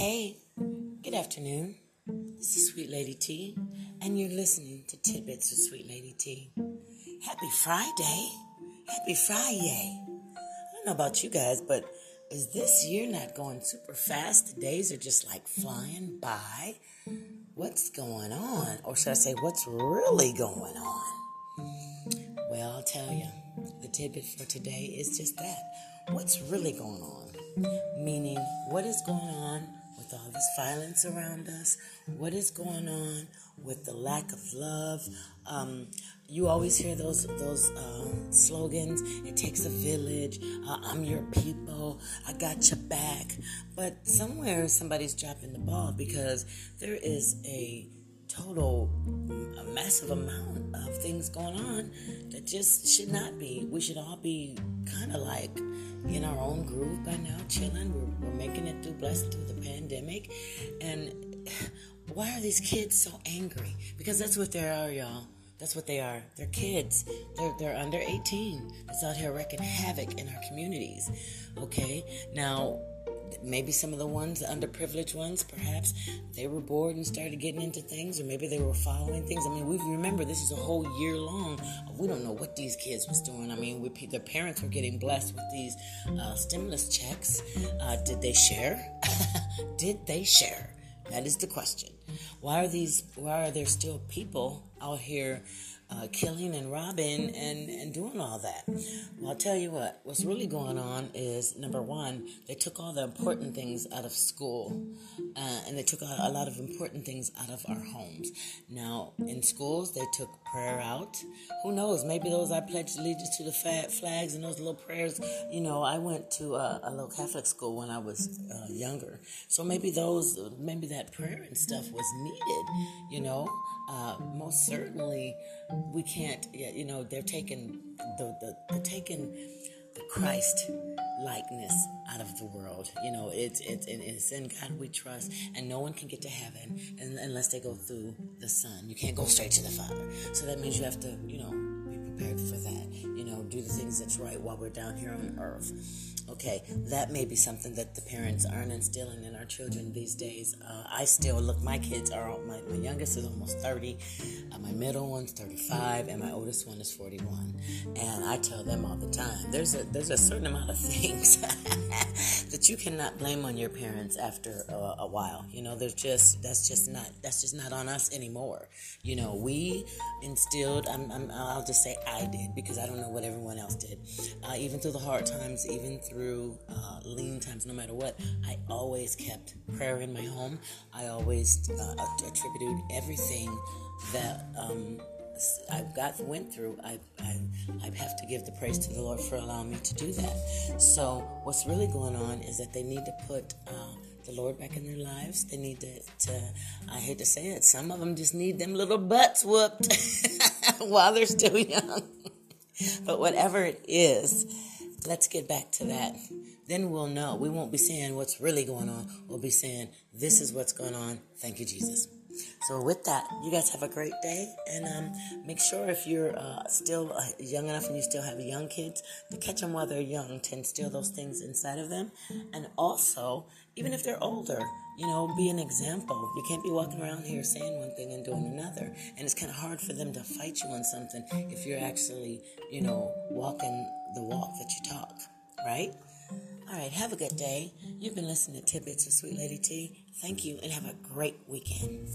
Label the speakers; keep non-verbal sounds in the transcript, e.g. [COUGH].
Speaker 1: Hey, good afternoon. This is Sweet Lady T, and you're listening to Tidbits of Sweet Lady T. Happy Friday! Happy Friday! I don't know about you guys, but is this year not going super fast? The days are just like flying by. What's going on? Or should I say, what's really going on? Well, I'll tell you. The tidbit for today is just that. What's really going on? Meaning, what is going on with all this violence around us? What is going on with the lack of love? Um, you always hear those those uh, slogans. It takes a village. Uh, I'm your people. I got your back. But somewhere somebody's dropping the ball because there is a total, a massive amount of things going on that just should not be. We should all be kind of like in our own groove by now, chilling. We're, we're making it blessed through the pandemic. And why are these kids so angry? Because that's what they are, y'all. That's what they are. They're kids. They're, they're under 18. That's out here wreaking havoc in our communities. Okay? Now, maybe some of the ones, the underprivileged ones, perhaps they were bored and started getting into things, or maybe they were following things. I mean, we remember this is a whole year long. We don't know what these kids was doing. I mean, we, their parents were getting blessed with these uh, stimulus checks. Uh, did they share? [LAUGHS] did they share? That is the question. Why are these? Why are there still people out here? Uh, killing and robbing and, and doing all that. Well, I'll tell you what, what's really going on is number one, they took all the important things out of school uh, and they took a, a lot of important things out of our homes. Now, in schools, they took prayer out. Who knows? Maybe those I pledged allegiance to the flags and those little prayers. You know, I went to a, a little Catholic school when I was uh, younger. So maybe those, maybe that prayer and stuff was needed, you know. Uh, most certainly, we can't. You know, they're taking the, the they're taking the Christ likeness out of the world. You know, it's it's it's in God we trust, and no one can get to heaven unless they go through the Son. You can't go straight to the Father. So that means you have to, you know, prepared for that. You know, do the things that's right while we're down here on earth. Okay, that may be something that the parents aren't instilling in our children these days. Uh, I still look, my kids are, my, my youngest is almost 30, uh, my middle one's 35, and my oldest one is 41. And I tell them all the time, there's a, there's a certain amount of [LAUGHS] things that you cannot blame on your parents after a, a while. You know, there's just, that's just not, that's just not on us anymore. You know, we instilled, I'm, I'm, I'll just say I did because I don't know what everyone else did. Uh, even through the hard times, even through uh, lean times, no matter what, I always kept prayer in my home. I always uh, attributed everything that um, I got went through. I, I I have to give the praise to the Lord for allowing me to do that. So what's really going on is that they need to put. Uh, the Lord back in their lives. They need to, to, I hate to say it, some of them just need them little butts whooped [LAUGHS] [LAUGHS] while they're still young. [LAUGHS] but whatever it is, Let's get back to that. Then we'll know. We won't be saying what's really going on. We'll be saying, this is what's going on. Thank you, Jesus. So with that, you guys have a great day, and um, make sure if you're uh, still uh, young enough and you still have young kids, to catch them while they're young, to instill those things inside of them, and also even if they're older, you know, be an example. You can't be walking around here saying one thing and doing another, and it's kind of hard for them to fight you on something if you're actually, you know, walking the walk that you talk, right? All right, have a good day. You've been listening to Tidbits of Sweet Lady T. Thank you and have a great weekend.